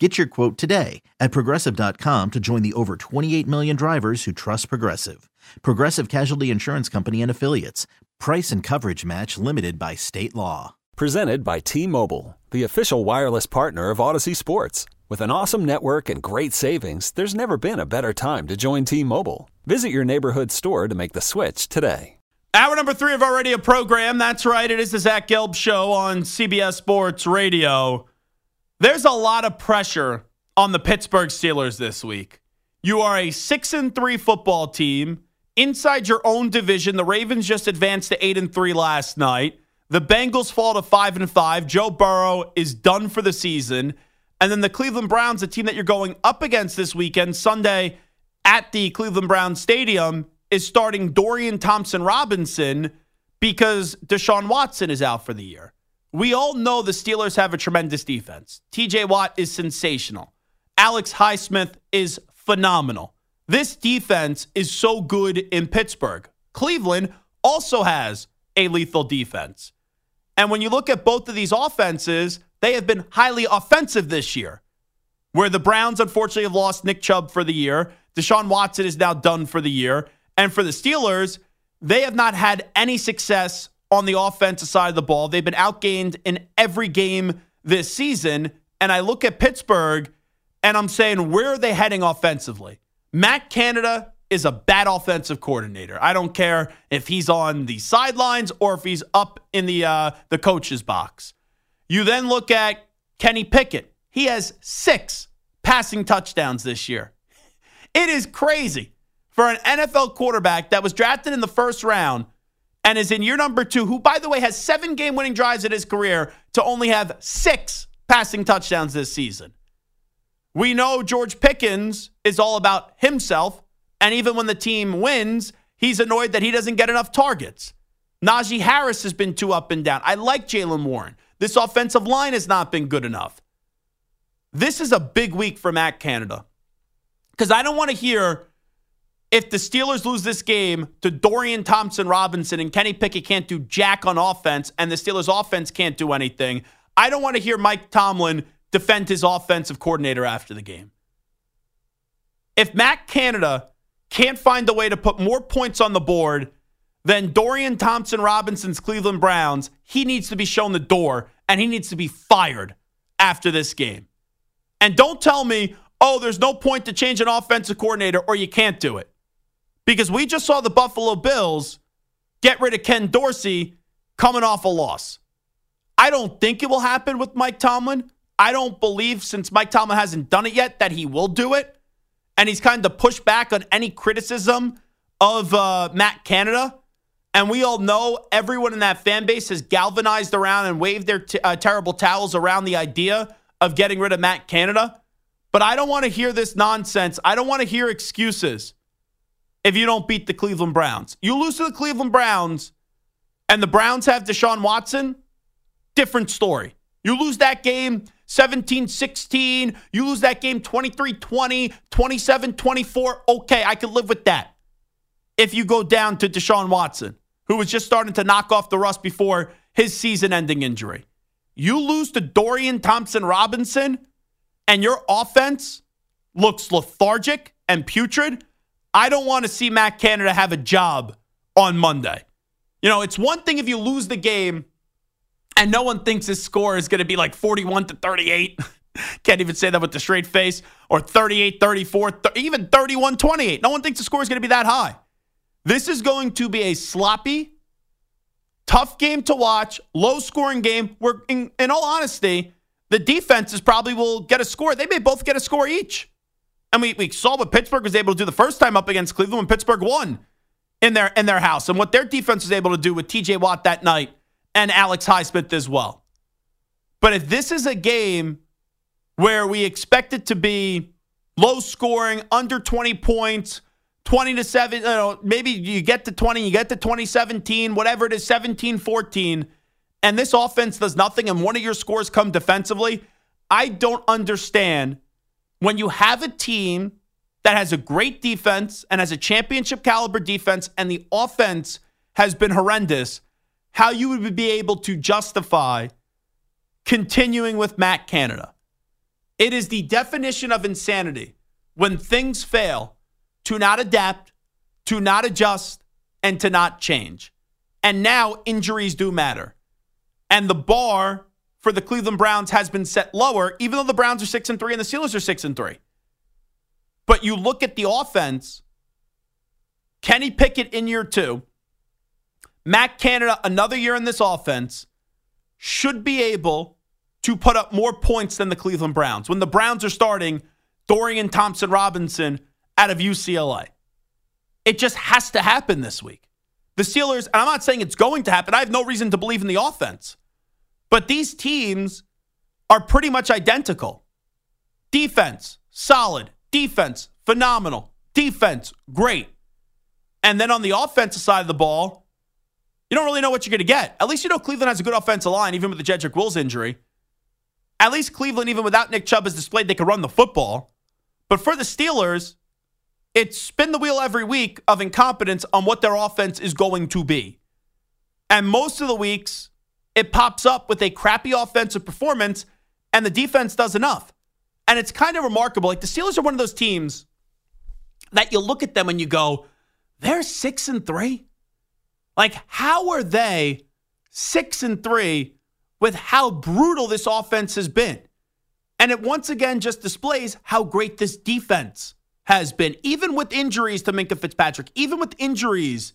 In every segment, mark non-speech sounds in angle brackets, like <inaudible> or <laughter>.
Get your quote today at progressive.com to join the over 28 million drivers who trust Progressive. Progressive Casualty Insurance Company and Affiliates. Price and coverage match limited by state law. Presented by T Mobile, the official wireless partner of Audacy Sports. With an awesome network and great savings, there's never been a better time to join T Mobile. Visit your neighborhood store to make the switch today. Hour number three of our radio program. That's right. It is the Zach Gelb Show on CBS Sports Radio. There's a lot of pressure on the Pittsburgh Steelers this week. You are a 6 and 3 football team inside your own division. The Ravens just advanced to 8 and 3 last night. The Bengals fall to 5 and 5. Joe Burrow is done for the season. And then the Cleveland Browns, a team that you're going up against this weekend, Sunday at the Cleveland Browns Stadium, is starting Dorian Thompson Robinson because Deshaun Watson is out for the year. We all know the Steelers have a tremendous defense. TJ Watt is sensational. Alex Highsmith is phenomenal. This defense is so good in Pittsburgh. Cleveland also has a lethal defense. And when you look at both of these offenses, they have been highly offensive this year. Where the Browns unfortunately have lost Nick Chubb for the year, Deshaun Watson is now done for the year. And for the Steelers, they have not had any success on the offensive side of the ball. They've been outgained in every game this season. And I look at Pittsburgh and I'm saying, where are they heading offensively? Matt Canada is a bad offensive coordinator. I don't care if he's on the sidelines or if he's up in the uh, the coach's box. You then look at Kenny Pickett. He has six passing touchdowns this year. It is crazy for an NFL quarterback that was drafted in the first round and is in year number two, who, by the way, has seven game winning drives in his career to only have six passing touchdowns this season. We know George Pickens is all about himself. And even when the team wins, he's annoyed that he doesn't get enough targets. Najee Harris has been too up and down. I like Jaylen Warren. This offensive line has not been good enough. This is a big week for Matt Canada. Because I don't want to hear if the Steelers lose this game to Dorian Thompson Robinson and Kenny Pickett can't do jack on offense and the Steelers offense can't do anything, I don't want to hear Mike Tomlin defend his offensive coordinator after the game. If Matt Canada can't find a way to put more points on the board than Dorian Thompson Robinson's Cleveland Browns, he needs to be shown the door and he needs to be fired after this game. And don't tell me, oh, there's no point to change an offensive coordinator or you can't do it because we just saw the Buffalo Bills get rid of Ken Dorsey coming off a loss. I don't think it will happen with Mike Tomlin. I don't believe, since Mike Tomlin hasn't done it yet, that he will do it. And he's kind of pushed back on any criticism of uh, Matt Canada. And we all know everyone in that fan base has galvanized around and waved their t- uh, terrible towels around the idea of getting rid of Matt Canada. But I don't want to hear this nonsense. I don't want to hear excuses if you don't beat the Cleveland Browns. You lose to the Cleveland Browns and the Browns have Deshaun Watson, different story. You lose that game 17 16, you lose that game 23 20, 27 24. Okay, I could live with that. If you go down to Deshaun Watson, who was just starting to knock off the rust before his season ending injury. You lose to Dorian Thompson Robinson, and your offense looks lethargic and putrid. I don't want to see Matt Canada have a job on Monday. You know, it's one thing if you lose the game and no one thinks his score is going to be like 41 to 38. <laughs> Can't even say that with a straight face. Or 38 34, th- even 31 28. No one thinks the score is going to be that high. This is going to be a sloppy, tough game to watch, low scoring game where, in, in all honesty, the defenses probably will get a score. They may both get a score each. And we, we saw what Pittsburgh was able to do the first time up against Cleveland when Pittsburgh won in their in their house and what their defense was able to do with TJ Watt that night and Alex Highsmith as well. But if this is a game where we expect it to be low scoring, under 20 points, 20 to 7, you know, maybe you get to 20, you get to 2017, whatever it is, 17 14, and this offense does nothing and one of your scores come defensively. I don't understand when you have a team that has a great defense and has a championship caliber defense and the offense has been horrendous, how you would be able to justify continuing with Matt Canada. It is the definition of insanity when things fail to not adapt, to not adjust, and to not change. And now injuries do matter. And the bar for the Cleveland Browns has been set lower, even though the Browns are 6 and 3 and the Steelers are 6 and 3. But you look at the offense, Kenny Pickett in year two, Matt Canada, another year in this offense, should be able to put up more points than the Cleveland Browns when the Browns are starting Dorian Thompson Robinson out of UCLA. It just has to happen this week. The Steelers, and I'm not saying it's going to happen, I have no reason to believe in the offense, but these teams are pretty much identical. Defense, solid. Defense, phenomenal. Defense, great. And then on the offensive side of the ball, you don't really know what you're going to get. At least you know Cleveland has a good offensive line, even with the Jedrick Wills injury. At least Cleveland, even without Nick Chubb, has displayed they can run the football. But for the Steelers, it's spin the wheel every week of incompetence on what their offense is going to be. And most of the weeks, it pops up with a crappy offensive performance, and the defense does enough. And it's kind of remarkable. Like the Steelers are one of those teams that you look at them and you go, they're six and three. Like, how are they six and three with how brutal this offense has been? And it once again just displays how great this defense has been, even with injuries to Minkah Fitzpatrick, even with injuries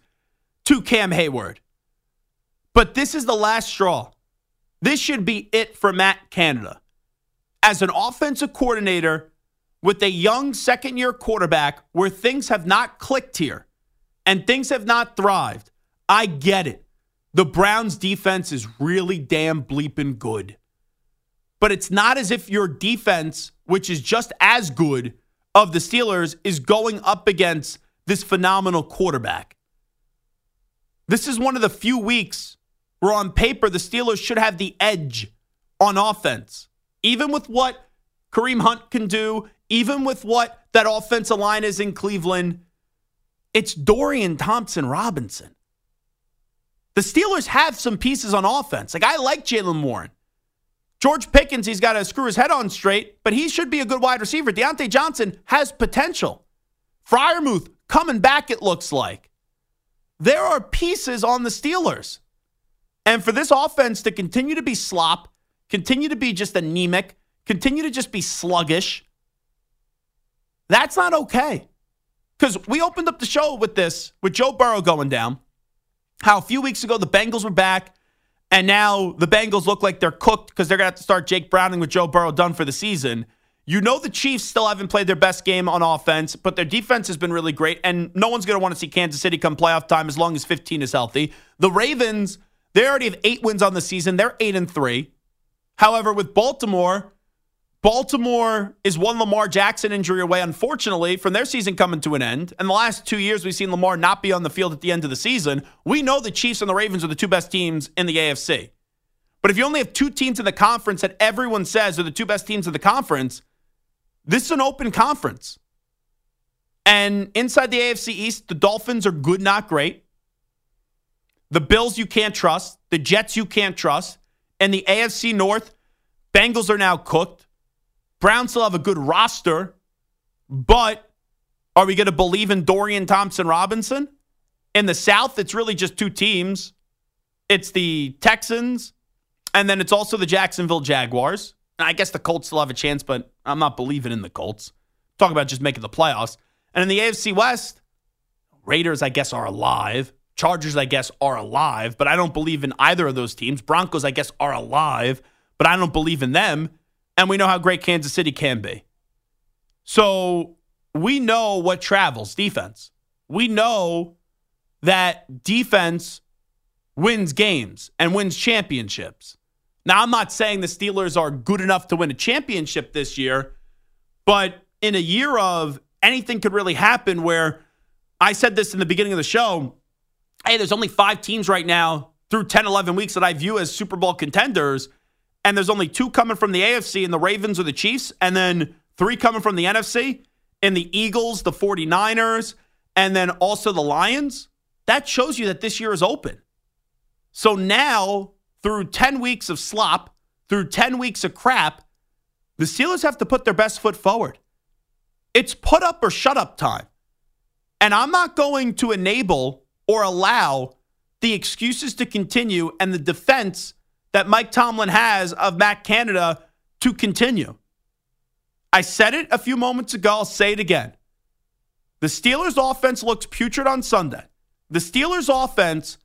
to Cam Heyward. But this is the last straw. This should be it for Matt Canada as an offensive coordinator with a young second year quarterback where things have not clicked here and things have not thrived. I get it. The Browns defense is really damn bleeping good. But it's not as if your defense, which is just as good of the Steelers, is going up against this phenomenal quarterback. This is one of the few weeks where, on paper, the Steelers should have the edge on offense even with what Kareem Hunt can do, even with what that offensive line is in Cleveland, it's Dorian Thompson Robinson. The Steelers have some pieces on offense. Like I like Jaylen Warren. George Pickens, he's got to screw his head on straight, but he should be a good wide receiver. Diontae Johnson has potential. Freiermuth coming back, it looks like. There are pieces on the Steelers. And for this offense to continue to be slop, continue to be just anemic, continue to just be sluggish, that's not okay. Because we opened up the show with this, with Joe Burrow going down, how a few weeks ago the Bengals were back, and now the Bengals look like they're cooked because they're going to have to start Jake Browning with Joe Burrow done for the season. You know the Chiefs still haven't played their best game on offense, but their defense has been really great, and no one's going to want to see Kansas City come playoff time as long as 15 is healthy. The Ravens, they already have eight wins on the season. They're eight and three. However, with Baltimore, Baltimore is one Lamar Jackson injury away, unfortunately, from their season coming to an end. And the last two years, we've seen Lamar not be on the field at the end of the season. We know the Chiefs and the Ravens are the two best teams in the AFC. But if you only have two teams in the conference that everyone says are the two best teams in the conference, this is an open conference. And inside the AFC East, the Dolphins are good, not great. The Bills you can't trust. The Jets you can't trust. And the AFC North, Bengals are now cooked. Browns still have a good roster, but are we going to believe in Dorian Thompson Robinson? In the South, it's really just two teams it's the Texans, and then it's also the Jacksonville Jaguars. And I guess the Colts still have a chance, but I'm not believing in the Colts. Talk about just making the playoffs. And in the AFC West, Raiders, I guess, are alive. Chargers, I guess, are alive, but I don't believe in either of those teams. Broncos, I guess, are alive, but I don't believe in them. And we know how great Kansas City can be. So we know what travels defense. We know that defense wins games and wins championships. Now, I'm not saying the Steelers are good enough to win a championship this year, but in a year of anything could really happen where I said this in the beginning of the show. Hey, there's only five teams right now through 10, 11 weeks that I view as Super Bowl contenders. And there's only two coming from the AFC and the Ravens or the Chiefs, and then three coming from the NFC and the Eagles, the 49ers, and then also the Lions. That shows you that this year is open. So now, through 10 weeks of slop, through 10 weeks of crap, the Steelers have to put their best foot forward. It's put up or shut up time. And I'm not going to enable or allow the excuses to continue and the defense that Mike Tomlin has of Matt Canada to continue. I said it a few moments ago. I'll say it again. The Steelers' offense looks putrid on Sunday. The Steelers' offense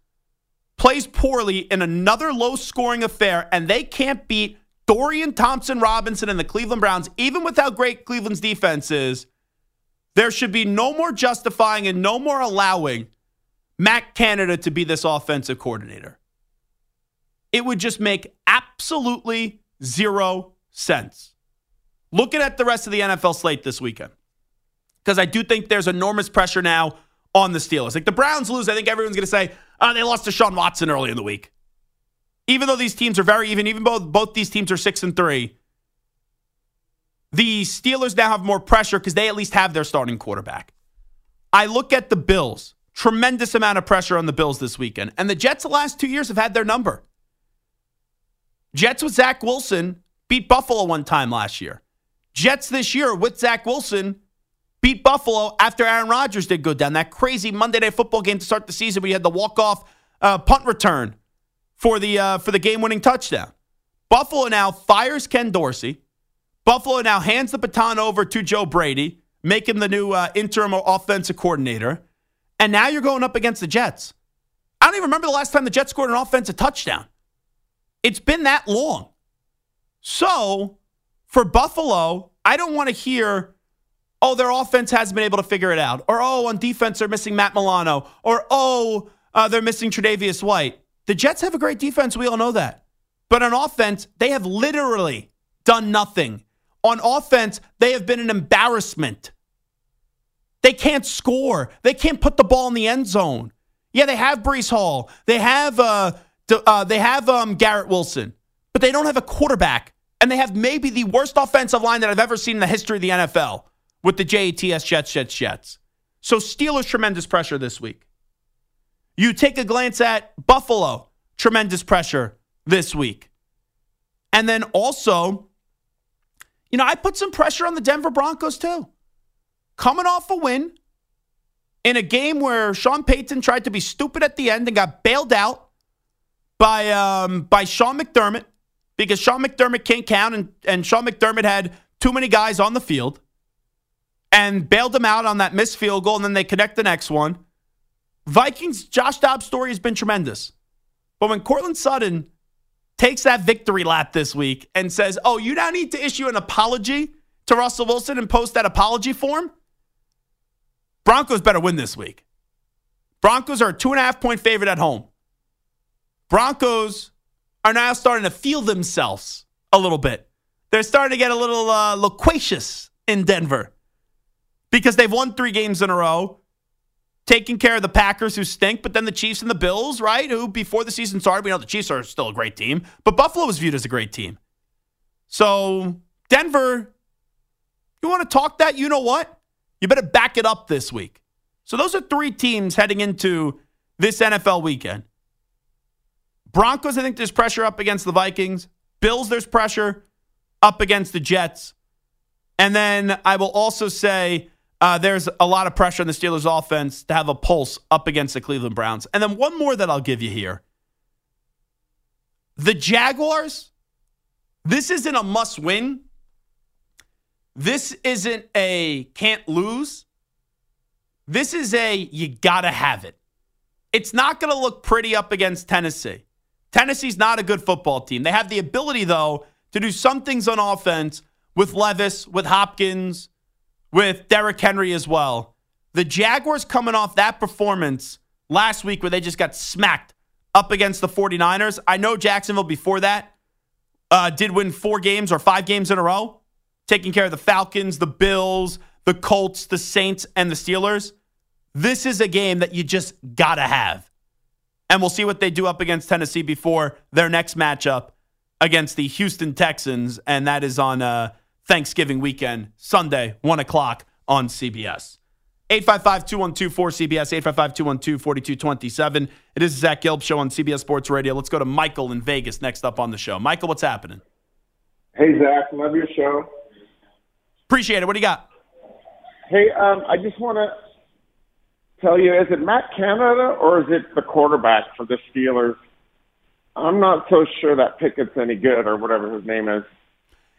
plays poorly in another low scoring affair, and they can't beat Dorian Thompson Robinson and the Cleveland Browns, even with how great Cleveland's defense is. There should be no more justifying and no more allowing Matt Canada to be this offensive coordinator. It would just make absolutely zero sense. Looking at the rest of the NFL slate this weekend, because I do think there's enormous pressure now on the Steelers. Like the Browns lose, I think everyone's going to say, oh, they lost to Sean Watson early in the week. Even though these teams are very even, even both both these teams are six and three, the Steelers now have more pressure because they at least have their starting quarterback. I look at the Bills, tremendous amount of pressure on the Bills this weekend. And the Jets the last two years have had their number. Jets with Zach Wilson beat Buffalo one time last year. Jets this year with Zach Wilson beat Buffalo after Aaron Rodgers did go down. That crazy Monday Night Football game to start the season you had the walk-off uh, punt return for the uh, for the game-winning touchdown. Buffalo now fires Ken Dorsey. Buffalo now hands the baton over to Joe Brady, him the new uh, interim offensive coordinator. And now you're going up against the Jets. I don't even remember the last time the Jets scored an offensive touchdown. It's been that long. So for Buffalo, I don't want to hear, oh, their offense hasn't been able to figure it out. Or, oh, on defense, they're missing Matt Milano. Or, oh, uh, they're missing Tre'Davious White. The Jets have a great defense. We all know that. But on offense, they have literally done nothing on offense, they have been an embarrassment. They can't score. They can't put the ball in the end zone. Yeah, they have Breece Hall. They have uh, uh, they have um, Garrett Wilson, but they don't have a quarterback, and they have maybe the worst offensive line that I've ever seen in the history of the NFL with the JATS Jets Jets Jets. So Steelers tremendous pressure this week. You take a glance at Buffalo, tremendous pressure this week, and then also you know, I put some pressure on the Denver Broncos too. Coming off a win in a game where Sean Payton tried to be stupid at the end and got bailed out by um, by Sean McDermott because Sean McDermott can't count and, and Sean McDermott had too many guys on the field and bailed him out on that missed field goal, and then they connect the next one. Vikings, Josh Dobbs' story has been tremendous. But when Courtland Sutton takes that victory lap this week and says, oh, you now need to issue an apology to Russell Wilson and post that apology form, Broncos better win this week. Broncos are a two and a half point favorite at home. Broncos are now starting to feel themselves a little bit. They're starting to get a little uh, loquacious in Denver because they've won three games in a row taking care of the Packers who stink, but then the Chiefs and the Bills, right? Who before the season started, we know the Chiefs are still a great team, but Buffalo was viewed as a great team. So, Denver, you want to talk that? You know what? You better back it up this week. So, those are three teams heading into this NFL weekend. Broncos, I think there's pressure up against the Vikings. Bills, there's pressure up against the Jets. And then I will also say uh, there's a lot of pressure on the Steelers offense to have a pulse up against the Cleveland Browns. And then one more that I'll give you here. The Jaguars, this isn't a must win. This isn't a can't lose. This is a you gotta have it. It's not gonna look pretty up against Tennessee. Tennessee's not a good football team. They have the ability, though, to do some things on offense with Levis, with Hopkins, with Derrick Henry as well. The Jaguars coming off that performance last week where they just got smacked up against the 49ers. I know Jacksonville before that uh, did win four games or five games in a row, taking care of the Falcons, the Bills, the Colts, the Saints, and the Steelers. This is a game that you just got to have. And we'll see what they do up against Tennessee before their next matchup against the Houston Texans. And that is on uh, Thanksgiving weekend, Sunday, 1 o'clock on CBS. 855 212 4CBS, 855 212 4227. It is Zach Gelb Show on CBS Sports Radio. Let's go to Michael in Vegas next up on the show. Michael, what's happening? Hey, Zach. Love your show. Appreciate it. What do you got? Hey, um, I just want to tell you, is it Matt Canada or is it the quarterback for the Steelers? I'm not so sure that Pickett's any good or whatever his name is.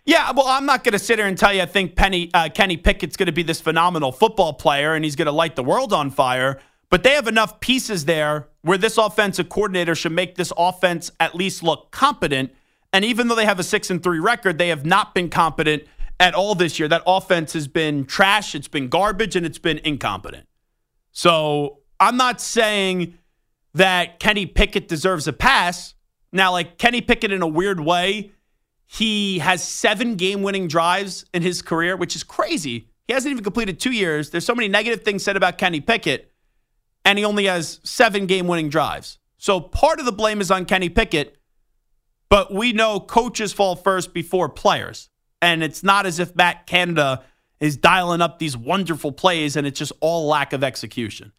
Yeah, well, I'm not going to sit here and tell you I think Penny uh, Kenny Pickett's going to be this phenomenal football player and he's going to light the world on fire. But they have enough pieces there where this offensive coordinator should make this offense at least look competent. And even though they have a six and three record, they have not been competent at all this year. That offense has been trash, it's been garbage, and it's been incompetent. So I'm not saying that Kenny Pickett deserves a pass. Now, like Kenny Pickett, in a weird way, he has seven game winning drives in his career, which is crazy. He hasn't even completed two years. There's so many negative things said about Kenny Pickett, and he only has seven game winning drives. So part of the blame is on Kenny Pickett, but we know coaches fall first before players. And it's not as if Matt Canada is dialing up these wonderful plays and it's just all lack of execution.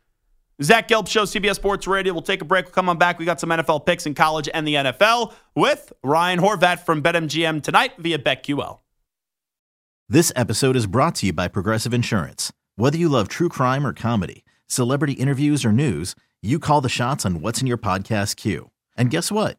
Zach Gelb Show, CBS Sports Radio. We'll take a break. We'll come on back. We got some NFL picks in college and the NFL with Ryan Horvat from BetMGM tonight via BetQL. This episode is brought to you by Progressive Insurance. Whether you love true crime or comedy, celebrity interviews or news, you call the shots on what's in your podcast queue. And guess what?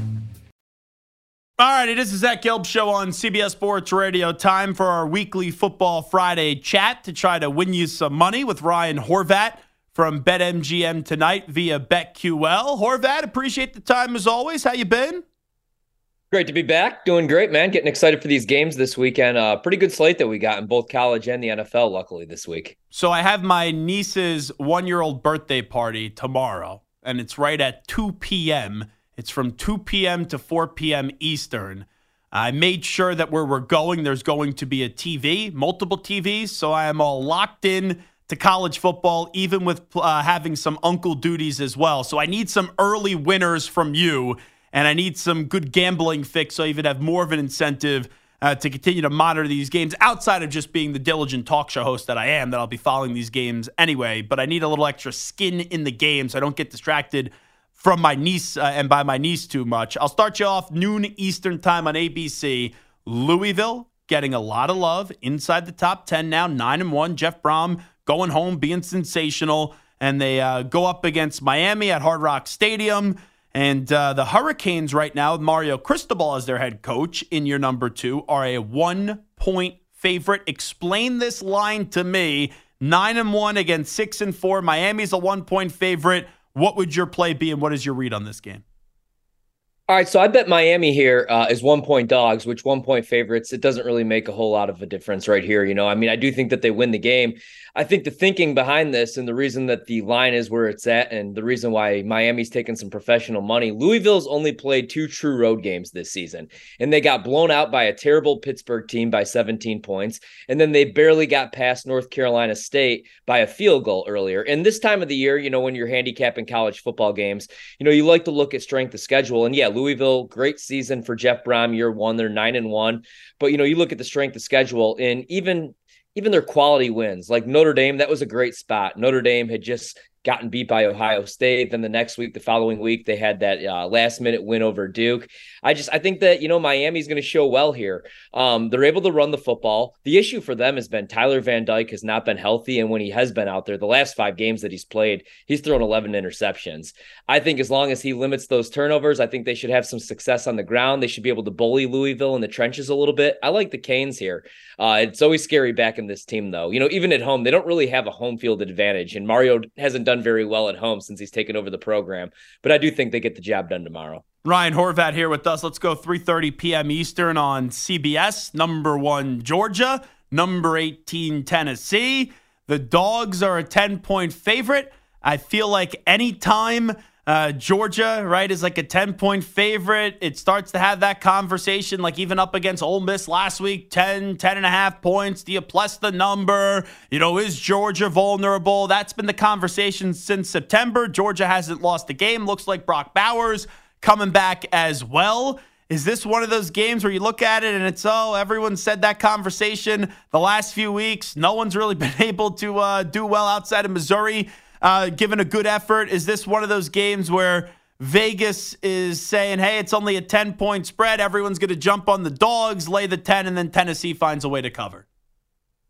All right, it is the Zach Gelb Show on CBS Sports Radio. Time for our weekly Football Friday chat to try to win you some money with Ryan Horvat from BetMGM tonight via BetQL. Horvat, appreciate the time as always. How you been? Great to be back. Doing great, man. Getting excited for these games this weekend. Uh, pretty good slate that we got in both college and the NFL, luckily, this week. So I have my niece's one year old birthday party tomorrow, and it's right at 2 p.m. It's from 2 p.m. to 4 p.m. Eastern. I made sure that where we're going, there's going to be a TV, multiple TVs. So I am all locked in to college football, even with uh, having some uncle duties as well. So I need some early winners from you, and I need some good gambling fix so I even have more of an incentive uh, to continue to monitor these games outside of just being the diligent talk show host that I am, that I'll be following these games anyway. But I need a little extra skin in the game so I don't get distracted from my niece uh, and by my niece too much. I'll start you off noon Eastern time on ABC. Louisville getting a lot of love inside the top 10 now, 9 and 1. Jeff Brohm going home, being sensational. And they uh, go up against Miami at Hard Rock Stadium. And uh, the Hurricanes right now, Mario Cristobal as their head coach in your number two, are a one point favorite. Explain this line to me. Nine and one against six and four. Miami's a one point favorite. What would your play be, and what is your read on this game? All right, so I bet Miami here uh, is one point dogs, which one point favorites. It doesn't really make a whole lot of a difference right here. You know, I mean, I do think that they win the game. I think the thinking behind this and the reason that the line is where it's at and the reason why Miami's taking some professional money, Louisville's only played two true road games this season, and they got blown out by a terrible Pittsburgh team by 17 points. And then they barely got past North Carolina State by a field goal earlier. And this time of the year, you know, when you're handicapping college football games, you know, you like to look at strength of schedule. And yeah, Louisville, great season for Jeff Brohm, year one. They're nine and one. But, you know, you look at the strength of schedule, and even even their quality wins, like Notre Dame, that was a great spot. Notre Dame had just gotten beat by Ohio State. Then the next week, the following week, they had that uh, last minute win over Duke. I just I think that you know Miami's going to show well here. Um, they're able to run the football. The issue for them has been Tyler Van Dyke has not been healthy, and when he has been out there, the last five games that he's played, he's thrown 11 interceptions. I think as long as he limits those turnovers, I think they should have some success on the ground. They should be able to bully Louisville in the trenches a little bit. I like the Canes here. Uh, it's always scary back in this team, though. You know, even at home, they don't really have a home field advantage, and Mario hasn't done very well at home since he's taken over the program. But I do think they get the job done tomorrow. Ryan Horvat here with us. Let's go 3:30 p.m. Eastern on CBS. Number 1 Georgia, number 18 Tennessee. The Dogs are a 10-point favorite. I feel like anytime uh, Georgia, right, is like a 10 point favorite. It starts to have that conversation, like even up against Ole Miss last week 10, 10 and a half points. Do you plus the number? You know, is Georgia vulnerable? That's been the conversation since September. Georgia hasn't lost a game. Looks like Brock Bowers coming back as well. Is this one of those games where you look at it and it's, oh, everyone said that conversation the last few weeks? No one's really <laughs> been able to uh, do well outside of Missouri uh, given a good effort? Is this one of those games where Vegas is saying, hey, it's only a 10 point spread. Everyone's going to jump on the dogs, lay the 10, and then Tennessee finds a way to cover?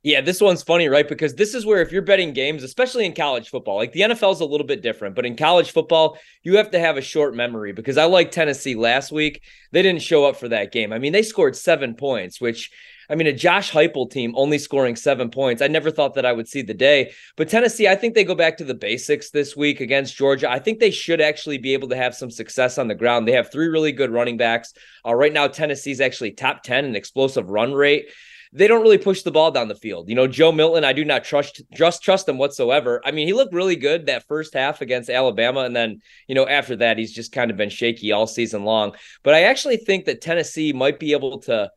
Yeah, this one's funny, right? Because this is where if you're betting games, especially in college football, like the NFL is a little bit different, but in college football, you have to have a short memory because I like Tennessee last week. They didn't show up for that game. I mean, they scored seven points, which I mean, a Josh Heupel team only scoring seven points. I never thought that I would see the day. But Tennessee, I think they go back to the basics this week against Georgia. I think they should actually be able to have some success on the ground. They have three really good running backs. Uh, right now, Tennessee's actually top 10 in explosive run rate they don't really push the ball down the field. You know, Joe Milton, I do not trust just trust him whatsoever. I mean, he looked really good that first half against Alabama, and then you know after that he's just kind of been shaky all season long. But I actually think that Tennessee might be able to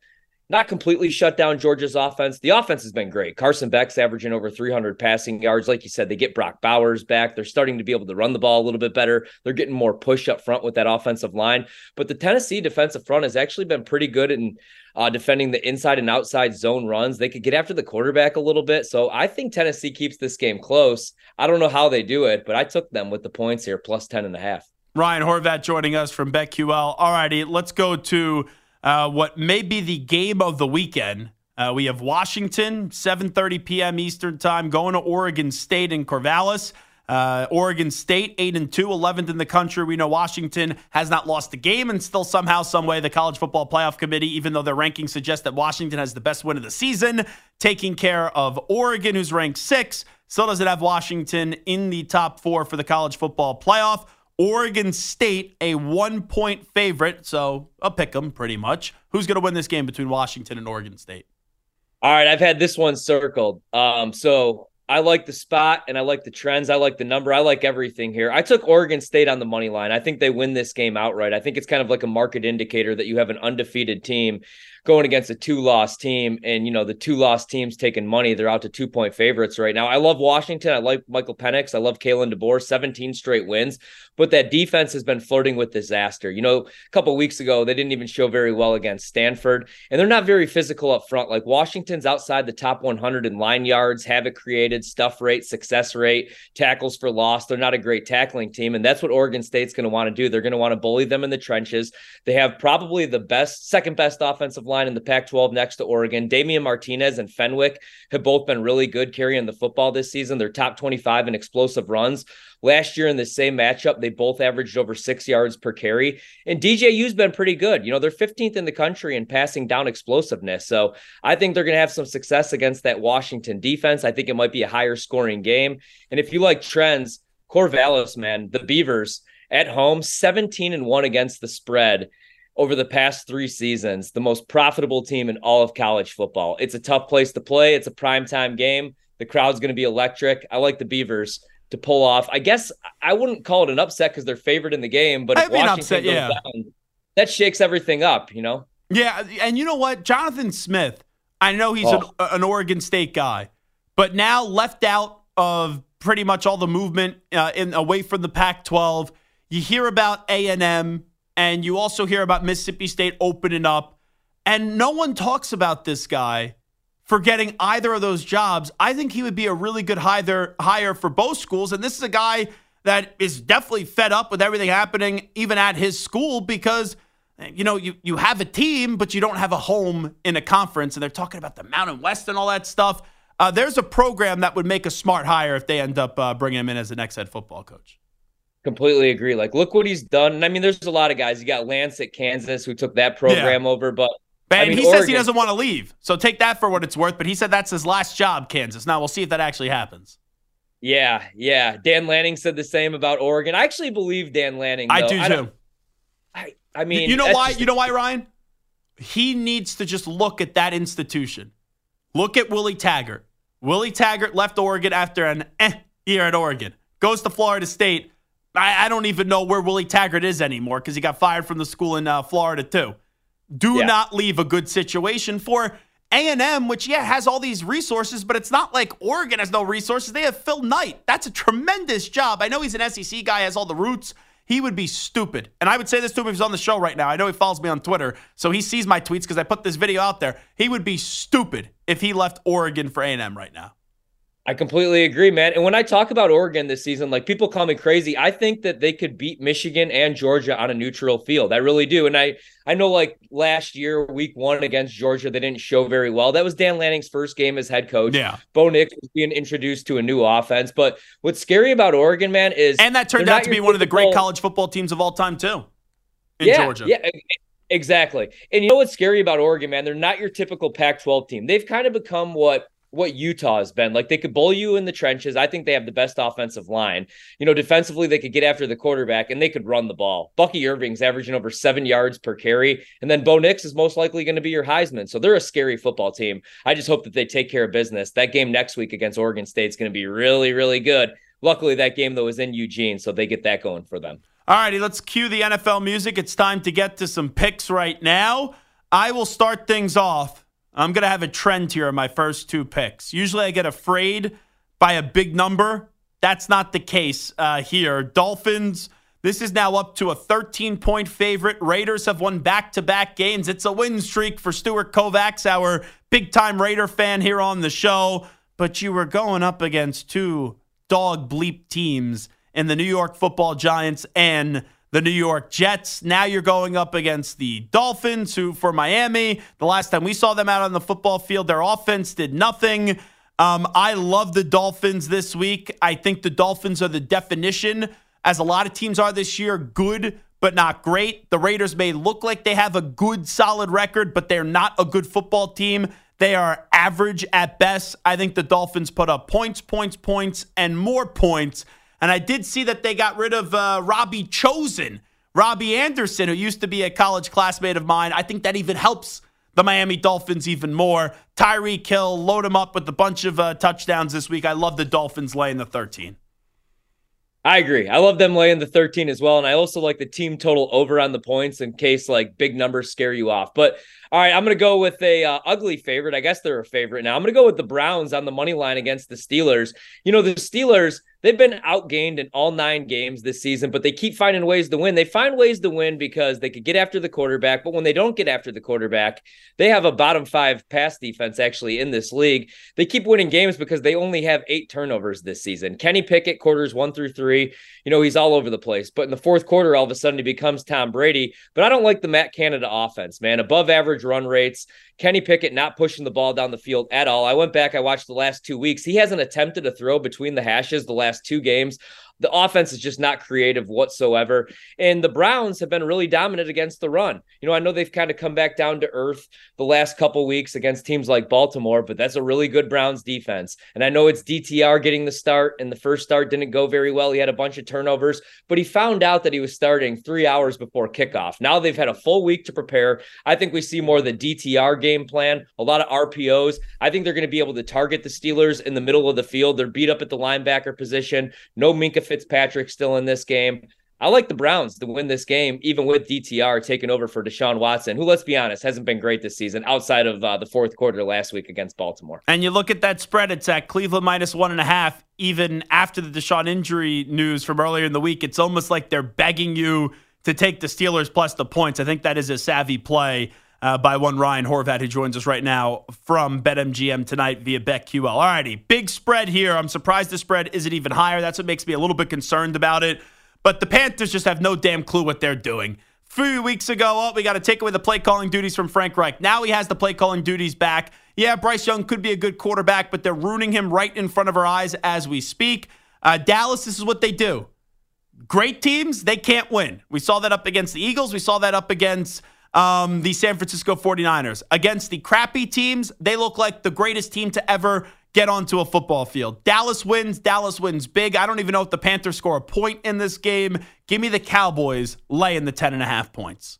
not completely shut down Georgia's offense. The offense has been great. Carson Beck's averaging over 300 passing yards. Like you said, they get Brock Bowers back. They're starting to be able to run the ball a little bit better. They're getting more push up front with that offensive line. But the Tennessee defensive front has actually been pretty good in uh, defending the inside and outside zone runs. They could get after the quarterback a little bit. So I think Tennessee keeps this game close. I don't know how they do it, but I took them with the points here, plus 10 and a half. Ryan Horvat joining us from BetQL. All righty, let's go to uh, what may be the game of the weekend. Uh, we have Washington, 7:30 p.m. Eastern Time, going to Oregon State in Corvallis. Uh, Oregon State, 8 and 2, 11th in the country. We know Washington has not lost a game, and still somehow, someway, the College Football Playoff Committee, even though their rankings suggest that Washington has the best win of the season, taking care of Oregon, who's ranked six, still doesn't have Washington in the top four for the College Football Playoff. Oregon State, a one point favorite. So a pick them pretty much. Who's going to win this game between Washington and Oregon State? All right, I've had this one circled. Um, so I like the spot and I like the trends. I like the number. I like everything here. I took Oregon State on the money line. I think they win this game outright. I think it's kind of like a market indicator that you have an undefeated team going against a two loss team. And, you know, the two loss teams taking money. They're out to two point favorites right now. I love Washington. I like Michael Penix. I love Kalen DeBoer, 17 straight wins. But that defense has been flirting with disaster. You know, a couple weeks ago, they didn't even show very well against Stanford. And they're not very physical up front. Like Washington's outside the top 100 in line yards, havoc created, stuff rate, success rate, tackles for loss. They're not a great tackling team. And that's what Oregon State's going to want to do. They're going to want to bully them in the trenches. They have probably the best, second best offensive line line in the Pac 12 next to Oregon. Damien Martinez and Fenwick have both been really good carrying the football this season. They're top 25 in explosive runs. Last year in the same matchup, they both averaged over six yards per carry. And DJU's been pretty good. You know, they're 15th in the country in passing down explosiveness. So I think they're going to have some success against that Washington defense. I think it might be a higher scoring game. And if you like trends, Corvallis, man, the Beavers at home, 17 and 1 against the spread over the past three seasons, the most profitable team in all of college football. It's a tough place to play. It's a primetime game. The crowd's going to be electric. I like the Beavers to pull off. I guess I wouldn't call it an upset because they're favored in the game, but if Washington upset, goes yeah. down, that shakes everything up, you know? Yeah, and you know what? Jonathan Smith, I know he's oh. an, an, Oregon State guy, but now left out of pretty much all the movement uh, in away from the Pac-12. You hear about A&M, and you also hear about Mississippi State opening up, and no one talks about this guy for getting either of those jobs. I think he would be a really good hire, hire for both schools. And this is a guy that is definitely fed up with everything happening, even at his school, because you know you you have a team, but you don't have a home in a conference. And they're talking about the Mountain West and all that stuff. Uh, there's a program that would make a smart hire if they end up uh, bringing him in as the next head football coach. Completely agree. Like, look what he's done. And I mean, there's a lot of guys. You got Lance at Kansas who took that program yeah. over, but and I mean, he Oregon, says he doesn't want to leave. So take that for what it's worth. But he said that's his last job, Kansas. Now we'll see if that actually happens. Yeah, yeah. Dan Lanning said the same about Oregon. I actually believe Dan Lanning. Though. I do I too. I, I mean, you know why? Just... You know why, Ryan? He needs to just look at that institution. Look at Willie Taggart. Willie Taggart left Oregon after an eh year at Oregon. Goes to Florida State. I, I don't even know where Willie Taggart is anymore because he got fired from the school in uh, Florida too. Do yeah. not leave a good situation for A&M, which, yeah, has all these resources, but it's not like Oregon has no resources. They have Phil Knight. That's a tremendous job. I know he's an SEC guy, has all the roots. He would be stupid. And I would say this to him if he's on the show right now. I know he follows me on Twitter, so he sees my tweets because I put this video out there. He would be stupid if he left Oregon for A&M right now. I completely agree, man. And when I talk about Oregon this season, like people call me crazy. I think that they could beat Michigan and Georgia on a neutral field. I really do. And I I know like last year, week one against Georgia, they didn't show very well. That was Dan Lanning's first game as head coach. Yeah. Bo Nix was being introduced to a new offense. But what's scary about Oregon, man, is And that turned out to be one of the great college football teams of all time, too. In yeah, Georgia. Yeah. Exactly. And you know what's scary about Oregon, man? They're not your typical Pac 12 team. They've kind of become what what Utah has been. Like they could bowl you in the trenches. I think they have the best offensive line. You know, defensively, they could get after the quarterback and they could run the ball. Bucky Irving's averaging over seven yards per carry. And then Bo Nix is most likely going to be your Heisman. So they're a scary football team. I just hope that they take care of business. That game next week against Oregon State is going to be really, really good. Luckily, that game, though, is in Eugene. So they get that going for them. All righty, let's cue the NFL music. It's time to get to some picks right now. I will start things off I'm going to have a trend here in my first two picks. Usually I get afraid by a big number. That's not the case uh, here. Dolphins, this is now up to a 13 point favorite. Raiders have won back to back games. It's a win streak for Stuart Kovacs, our big time Raider fan here on the show. But you were going up against two dog bleep teams in the New York football Giants and the New York Jets. Now you're going up against the Dolphins, who for Miami, the last time we saw them out on the football field, their offense did nothing. Um, I love the Dolphins this week. I think the Dolphins are the definition, as a lot of teams are this year, good but not great. The Raiders may look like they have a good, solid record, but they're not a good football team. They are average at best. I think the Dolphins put up points, points, points, and more points. And I did see that they got rid of uh, Robbie Chosen, Robbie Anderson, who used to be a college classmate of mine. I think that even helps the Miami Dolphins even more. Tyreek Hill, load him up with a bunch of uh, touchdowns this week. I love the Dolphins laying the 13. I agree. I love them laying the 13 as well. And I also like the team total over on the points in case like big numbers scare you off. But all right, I'm going to go with a uh, ugly favorite. I guess they're a favorite now. I'm going to go with the Browns on the money line against the Steelers. You know, the Steelers, they've been outgained in all nine games this season, but they keep finding ways to win. They find ways to win because they could get after the quarterback, but when they don't get after the quarterback, they have a bottom five pass defense actually in this league. They keep winning games because they only have eight turnovers this season. Kenny Pickett, quarters one through three, you know, he's all over the place. But in the fourth quarter, all of a sudden he becomes Tom Brady. But I don't like the Matt Canada offense, man. Above average run rates. Kenny Pickett not pushing the ball down the field at all. I went back, I watched the last two weeks. He hasn't attempted a throw between the hashes the last two games. The offense is just not creative whatsoever. And the Browns have been really dominant against the run. You know, I know they've kind of come back down to earth the last couple weeks against teams like Baltimore, but that's a really good Browns defense. And I know it's DTR getting the start, and the first start didn't go very well. He had a bunch of turnovers, but he found out that he was starting three hours before kickoff. Now they've had a full week to prepare. I think we see more of the DTR game plan, a lot of RPOs. I think they're going to be able to target the Steelers in the middle of the field. They're beat up at the linebacker position. No Minkah Fitzpatrick still in this game. I like the Browns to win this game, even with DTR taking over for Deshaun Watson, who, let's be honest, hasn't been great this season outside of uh, the fourth quarter last week against Baltimore. And you look at that spread, it's at Cleveland minus one and a half. Even after the Deshaun injury news from earlier in the week, it's almost like they're begging you to take the Steelers plus the points. I think that is a savvy play uh, by one Ryan Horvat, who joins us right now from BetMGM tonight via BetQL. All righty, big spread here. I'm surprised the spread isn't even higher. That's what makes me a little bit concerned about it. But the Panthers just have no damn clue what they're doing. A few weeks ago, oh, we got to take away the play calling duties from Frank Reich. Now he has the play calling duties back. Yeah, Bryce Young could be a good quarterback, but they're ruining him right in front of our eyes as we speak. Uh, Dallas, this is what they do. Great teams, they can't win. We saw that up against the Eagles. We saw that up against um, the San Francisco 49ers. Against the crappy teams, they look like the greatest team to ever get onto a football field. Dallas wins. Dallas wins big. I don't even know if the Panthers score a point in this game. Give me the Cowboys laying the 10 and a half points.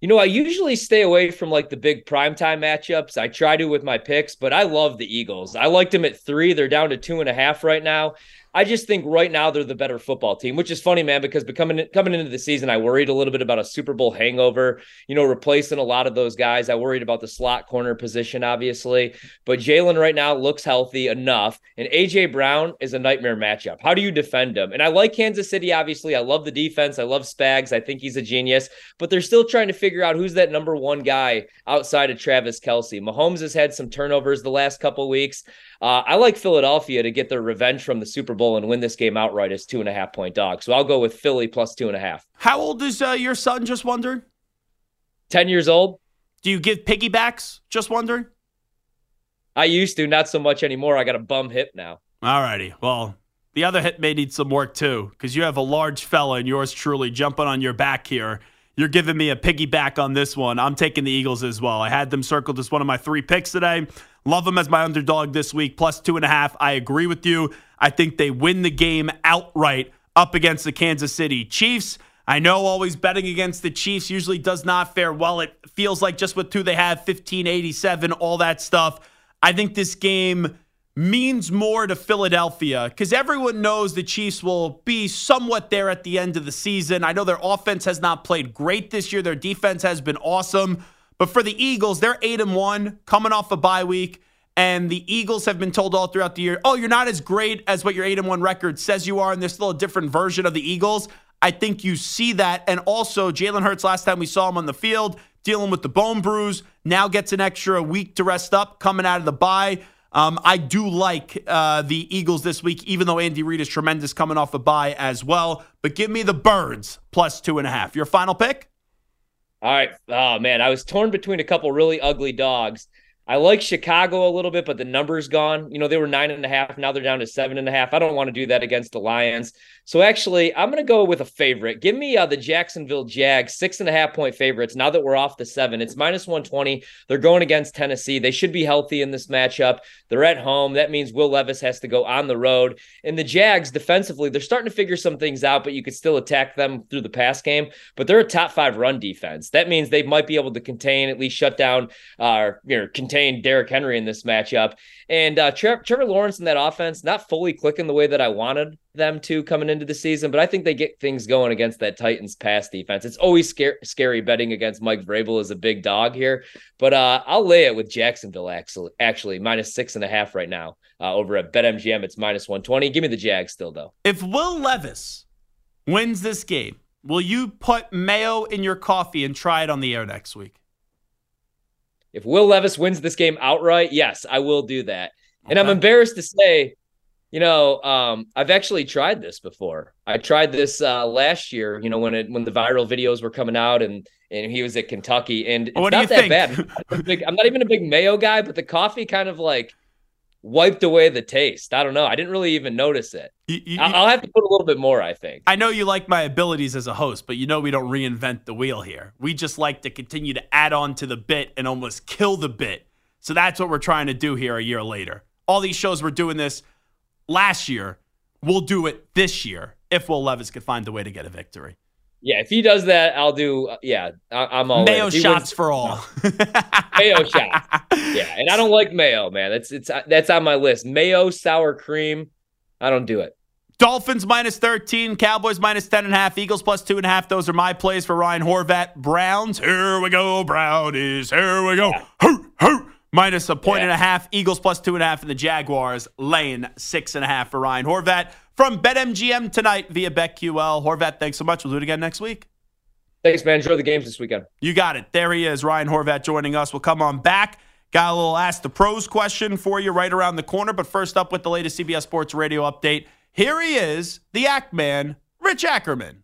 You know, I usually stay away from like the big primetime matchups. I try to with my picks, but I love the Eagles. I liked them at three. They're down to two and a half right now. I just think right now they're the better football team, which is funny, man, because becoming coming into the season, I worried a little bit about a Super Bowl hangover, you know, replacing a lot of those guys. I worried about the slot corner position, obviously. But Jalen right now looks healthy enough. And AJ Brown is a nightmare matchup. How do you defend him? And I like Kansas City, obviously. I love the defense. I love Spags. I think he's a genius, but they're still trying to figure out who's that number one guy outside of Travis Kelce. Mahomes has had some turnovers the last couple weeks. Uh, I like Philadelphia to get their revenge from the Super Bowl and win this game outright as two and a half point dog. So I'll go with Philly plus two and a half. How old is uh, your son? Just wondering. 10 years old. Do you give piggybacks? Just wondering. I used to, not so much anymore. I got a bum hip now. All righty. Well, the other hip may need some work too, because you have a large fella and yours truly jumping on your back here. You're giving me a piggyback on this one. I'm taking the Eagles as well. I had them circled as one of my three picks today. Love them as my underdog this week, plus two and a half. I agree with you. I think they win the game outright up against the Kansas City Chiefs. I know always betting against the Chiefs usually does not fare well. It feels like just with two they have 1587, all that stuff. I think this game means more to Philadelphia because everyone knows the Chiefs will be somewhat there at the end of the season. I know their offense has not played great this year, their defense has been awesome. But for the Eagles, they're 8 and 1 coming off a bye week. And the Eagles have been told all throughout the year, oh, you're not as great as what your 8 and 1 record says you are. And there's still a different version of the Eagles. I think you see that. And also, Jalen Hurts, last time we saw him on the field, dealing with the bone bruise, now gets an extra week to rest up coming out of the bye. Um, I do like uh, the Eagles this week, even though Andy Reid is tremendous coming off a bye as well. But give me the Birds plus two and a half. Your final pick? All right. Oh, man. I was torn between a couple really ugly dogs. I like Chicago a little bit, but the number's gone. You know, they were nine and a half. Now they're down to seven and a half. I don't want to do that against the Lions. So actually, I'm going to go with a favorite. Give me uh, the Jacksonville Jags, six and a half point favorites. Now that we're off the seven, it's minus 120. They're going against Tennessee. They should be healthy in this matchup. They're at home. That means Will Levis has to go on the road. And the Jags, defensively, they're starting to figure some things out, but you could still attack them through the pass game. But they're a top five run defense. That means they might be able to contain, at least shut down, uh, you know, contain Derrick Henry in this matchup. And uh, Trevor, Trevor Lawrence in that offense, not fully clicking the way that I wanted them to coming into the season, but I think they get things going against that Titans pass defense. It's always scary, scary betting against Mike Vrabel as a big dog here, but uh, I'll lay it with Jacksonville actually, actually minus six and a half right now uh, over at BetMGM. It's minus 120. Give me the Jags still, though. If Will Levis wins this game, will you put mayo in your coffee and try it on the air next week? If Will Levis wins this game outright, yes, I will do that. Okay. And I'm embarrassed to say, you know, um, I've actually tried this before. I tried this uh, last year. You know, when it when the viral videos were coming out, and and he was at Kentucky, and it's what not that think? bad. I'm, big, I'm not even a big mayo guy, but the coffee kind of like wiped away the taste. I don't know. I didn't really even notice it. You- you- I'll have to put a little bit more, I think. I know you like my abilities as a host, but you know we don't reinvent the wheel here. We just like to continue to add on to the bit and almost kill the bit. So that's what we're trying to do here a year later. All these shows were doing this last year. We'll do it this year if Will Levis could find a way to get a victory. Yeah, if he does that, I'll do. uh, yeah, I, I'm all. Mayo shots wins- for all. mayo <laughs> shots. Yeah, and I don't like mayo, man. That's it's that's on my list. Mayo, sour cream. I don't do it. Dolphins minus 13, Cowboys minus 10.5, Eagles plus 2.5. Those are my plays for Ryan Horvat. Browns, here we go, Brownies, here we go. Hoo, hoo. Minus a point and a half, Eagles plus 2.5, and the Jaguars laying 6.5 for Ryan Horvat. From BetMGM tonight via BetQL. Horvat, thanks so much. We'll do it again next week. Thanks, man. Enjoy the games this weekend. You got it. There he is, Ryan Horvat joining us. We'll come on back. Got a little Ask the Pros question for you right around the corner. But first up with the latest CBS Sports Radio update, here he is, the Act Man, Rich Ackerman.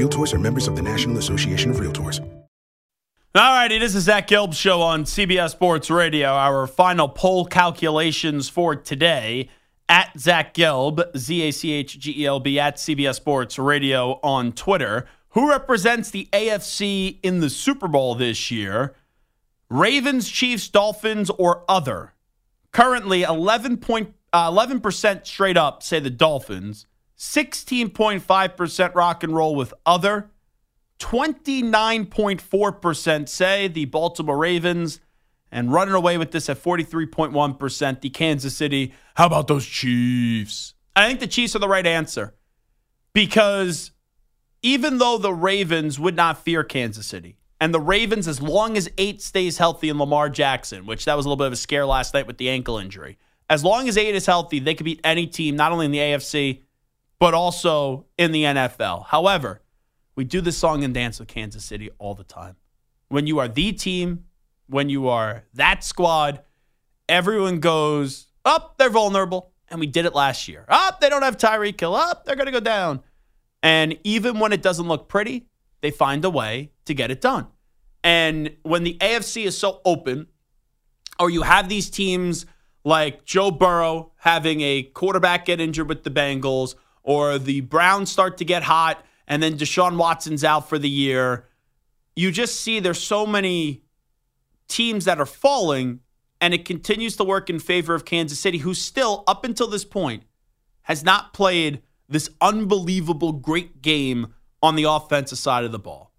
Realtors are members of the National Association of Realtors. All righty, this is Zach Gelb show on CBS Sports Radio. Our final poll calculations for today at Zach Gelb, Z A C H G E L B, at CBS Sports Radio on Twitter. Who represents the AFC in the Super Bowl this year? Ravens, Chiefs, Dolphins, or other? Currently, 11 point, uh, 11% straight up say the Dolphins, 16.5% rock and roll with other, 29.4% say the Baltimore Ravens, and running away with this at 43.1%, the Kansas City. How about those Chiefs? I think the Chiefs are the right answer because even though the Ravens would not fear Kansas City, and the Ravens, as long as eight stays healthy and Lamar Jackson, which that was a little bit of a scare last night with the ankle injury, as long as eight is healthy, they could beat any team, not only in the AFC, but also in the NFL. However, we do this song and dance with Kansas City all the time. When you are the team, when you are that squad, everyone goes, up, they're vulnerable. And we did it last year. Up, they don't have Tyreek Hill. Up, they're going to go down. And even when it doesn't look pretty, they find a way to get it done. And when the AFC is so open, or you have these teams like Joe Burrow having a quarterback get injured with the Bengals, or the Browns start to get hot, and then Deshaun Watson's out for the year, you just see there's so many teams that are falling, and it continues to work in favor of Kansas City, who still, up until this point, has not played this unbelievable great game on the offensive side of the ball.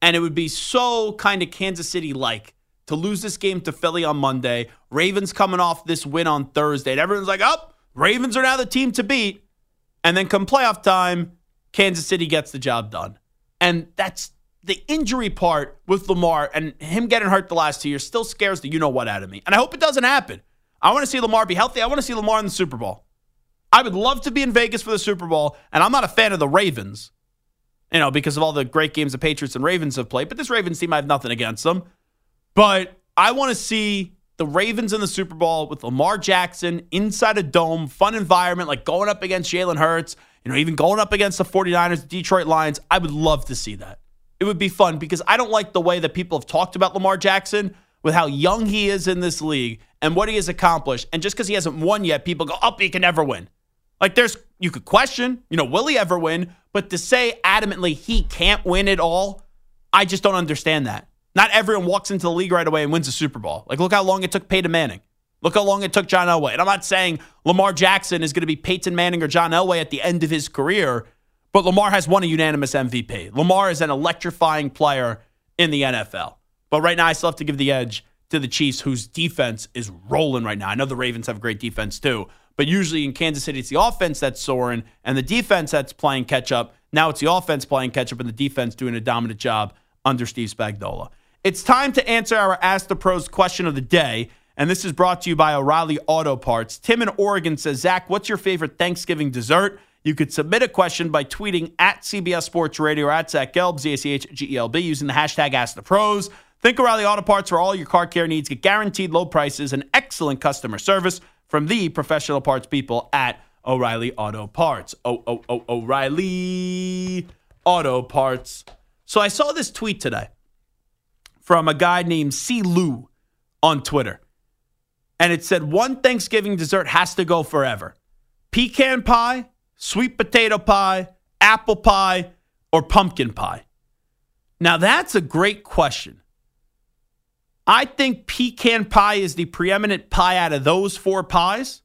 And it would be so kind of Kansas City like to lose this game to Philly on Monday. Ravens coming off this win on Thursday. And everyone's like, oh, Ravens are now the team to beat. And then come playoff time, Kansas City gets the job done. And that's the injury part with Lamar and him getting hurt the last two years still scares the you know what out of me. And I hope it doesn't happen. I want to see Lamar be healthy. I want to see Lamar in the Super Bowl. I would love to be in Vegas for the Super Bowl, and I'm not a fan of the Ravens, you know, because of all the great games the Patriots and Ravens have played. But this Ravens team, I have nothing against them. But I want to see the Ravens in the Super Bowl with Lamar Jackson inside a dome, fun environment, like going up against Jalen Hurts, you know, even going up against the 49ers, Detroit Lions. I would love to see that. It would be fun because I don't like the way that people have talked about Lamar Jackson with how young he is in this league and what he has accomplished. And just because he hasn't won yet, people go, oh, he can never win. Like there's, you could question, you know, will he ever win? But to say adamantly he can't win at all, I just don't understand that. Not everyone walks into the league right away and wins a Super Bowl. Like, look how long it took Peyton Manning. Look how long it took John Elway. And I'm not saying Lamar Jackson is going to be Peyton Manning or John Elway at the end of his career, but Lamar has won a unanimous MVP. Lamar is an electrifying player in the NFL. But right now, I still have to give the edge to the Chiefs, whose defense is rolling right now. I know the Ravens have great defense too, but usually in Kansas City, it's the offense that's soaring and the defense that's playing catch up. Now it's the offense playing catch up and the defense doing a dominant job under Steve Spagnuolo. It's time to answer our Ask the Pros question of the day. And this is brought to you by O'Reilly Auto Parts. Tim in Oregon says, Zach, what's your favorite Thanksgiving dessert? You could submit a question by tweeting at CBS Sports Radio or at Zach Gelb, Z A C H G E L B, using the hashtag Ask the Pros. Think O'Reilly Auto Parts for all your car care needs. Get guaranteed low prices and excellent customer service from the professional parts people at O'Reilly Auto Parts. Oh, oh, oh, O'Reilly Auto Parts. So I saw this tweet today from a guy named C. Lou on Twitter. And it said one Thanksgiving dessert has to go forever pecan pie, sweet potato pie, apple pie, or pumpkin pie. Now, that's a great question. I think pecan pie is the preeminent pie out of those four pies.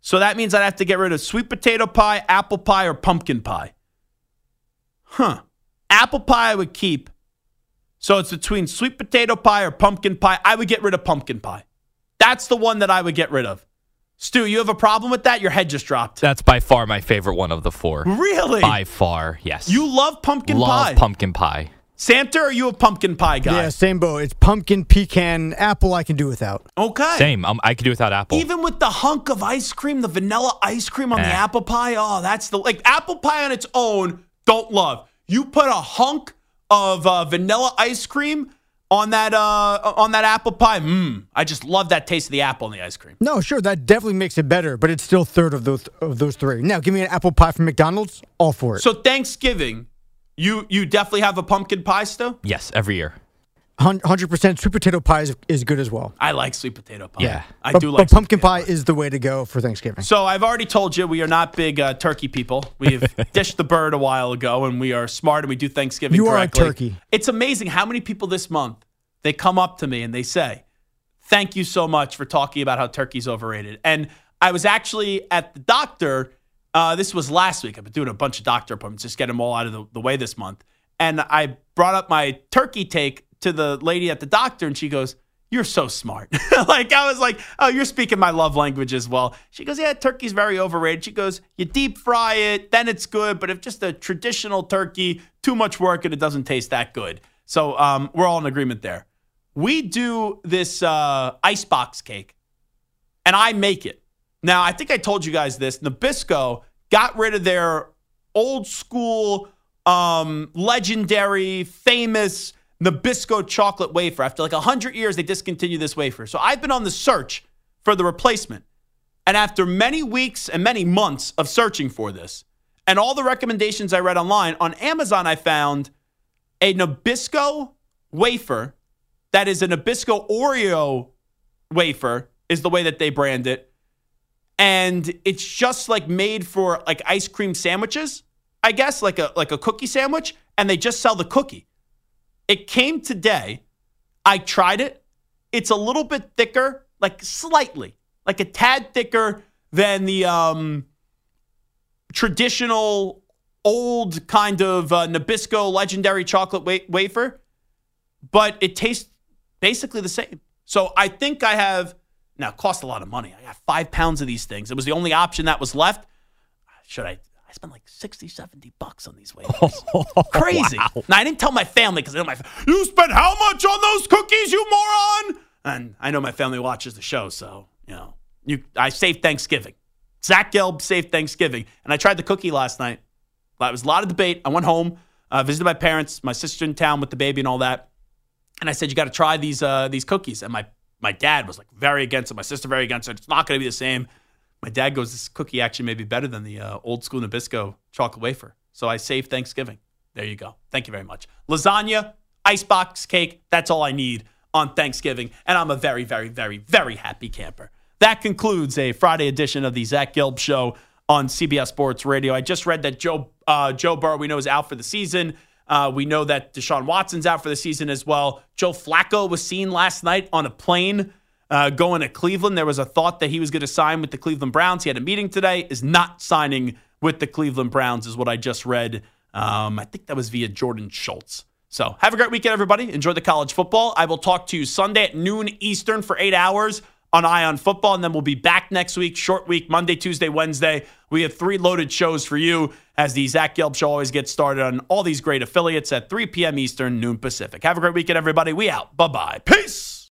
So that means I'd have to get rid of sweet potato pie, apple pie, or pumpkin pie. Huh. Apple pie I would keep. So it's between sweet potato pie or pumpkin pie. I would get rid of pumpkin pie. That's the one that I would get rid of. Stu, you have a problem with that? Your head just dropped. That's by far my favorite one of the four. Really? By far, yes. You love pumpkin Love pie. Love pumpkin pie. Santa, are you a pumpkin pie guy? Yeah, same boat. It's pumpkin, pecan, apple. I can do without. Okay. Same. Um, I can do without apple. Even with the hunk of ice cream, the vanilla ice cream on the Eh. apple pie, oh, that's the like apple pie on its own. Don't love. You put a hunk of uh, vanilla ice cream on that uh, on that apple pie. Mmm. I just love that taste of the apple in the ice cream. No, sure, that definitely makes it better, but it's still third of those of those three. Now, give me an apple pie from McDonald's. All for it. So Thanksgiving, you you definitely have a pumpkin pie still. Yes, every year. Hundred percent sweet potato pie is, is good as well. I like sweet potato pie. Yeah. I but, do but like. pumpkin pie is the way to go for Thanksgiving. So I've already told you we are not big uh, turkey people. We've <laughs> dished the bird a while ago, and we are smart and we do Thanksgiving. You are a turkey. It's amazing how many people this month they come up to me and they say, "Thank you so much for talking about how turkey's overrated." And I was actually at the doctor. Uh, this was last week. I've been doing a bunch of doctor appointments, just get them all out of the, the way this month. And I brought up my turkey take to the lady at the doctor, and she goes, you're so smart. <laughs> like I was like, oh, you're speaking my love language as well. She goes, yeah, turkey's very overrated. She goes, you deep fry it, then it's good. But if just a traditional turkey, too much work and it doesn't taste that good. So um, we're all in agreement there. We do this uh, icebox cake, and I make it. Now I think I told you guys this. Nabisco got rid of their old school, um, legendary, famous Nabisco chocolate wafer. After like 100 years, they discontinued this wafer. So I've been on the search for the replacement. And after many weeks and many months of searching for this, and all the recommendations I read online, on Amazon, I found a Nabisco wafer that is a Nabisco Oreo wafer, is the way that they brand it. And it's just like made for like ice cream sandwiches, I guess, like a like a cookie sandwich, and they just sell the cookie. It came today. I tried it. It's a little bit thicker, like slightly, like a tad thicker than the um, traditional old kind of uh, Nabisco legendary chocolate wa- wafer, but it tastes basically the same. So I think I have now it cost a lot of money. I got five pounds of these things. It was the only option that was left. Should I? I spent like 60, 70 bucks on these <laughs> wafers. Crazy. Now, I didn't tell my family because I know my you spent how much on those cookies, you moron? And I know my family watches the show, so you know you. I saved Thanksgiving. Zach Gelb saved Thanksgiving, and I tried the cookie last night. It was a lot of debate. I went home, uh, visited my parents, my sister in town with the baby and all that, and I said you got to try these uh, these cookies. And my my dad was like very against it. My sister very against it. It's not going to be the same. My dad goes, this cookie actually may be better than the uh, old school Nabisco chocolate wafer. So I saved Thanksgiving. There you go. Thank you very much. Lasagna, icebox cake. That's all I need on Thanksgiving, and I'm a very, very, very, very happy camper. That concludes a Friday edition of the Zach Gelb Show on CBS Sports Radio. I just read that Joe uh, Joe Burrow we know is out for the season. Uh, we know that Deshaun Watson's out for the season as well. Joe Flacco was seen last night on a plane uh, going to Cleveland. There was a thought that he was going to sign with the Cleveland Browns. He had a meeting today. Is not signing with the Cleveland Browns, is what I just read. Um, I think that was via Jordan Schultz. So have a great weekend, everybody. Enjoy the college football. I will talk to you Sunday at noon Eastern for eight hours on Ion Football, and then we'll be back next week, short week, Monday, Tuesday, Wednesday. We have three loaded shows for you as the Zach Gelb Show always gets started on all these great affiliates at 3 p.m. Eastern, noon Pacific. Have a great weekend, everybody. We out. Bye bye. Peace.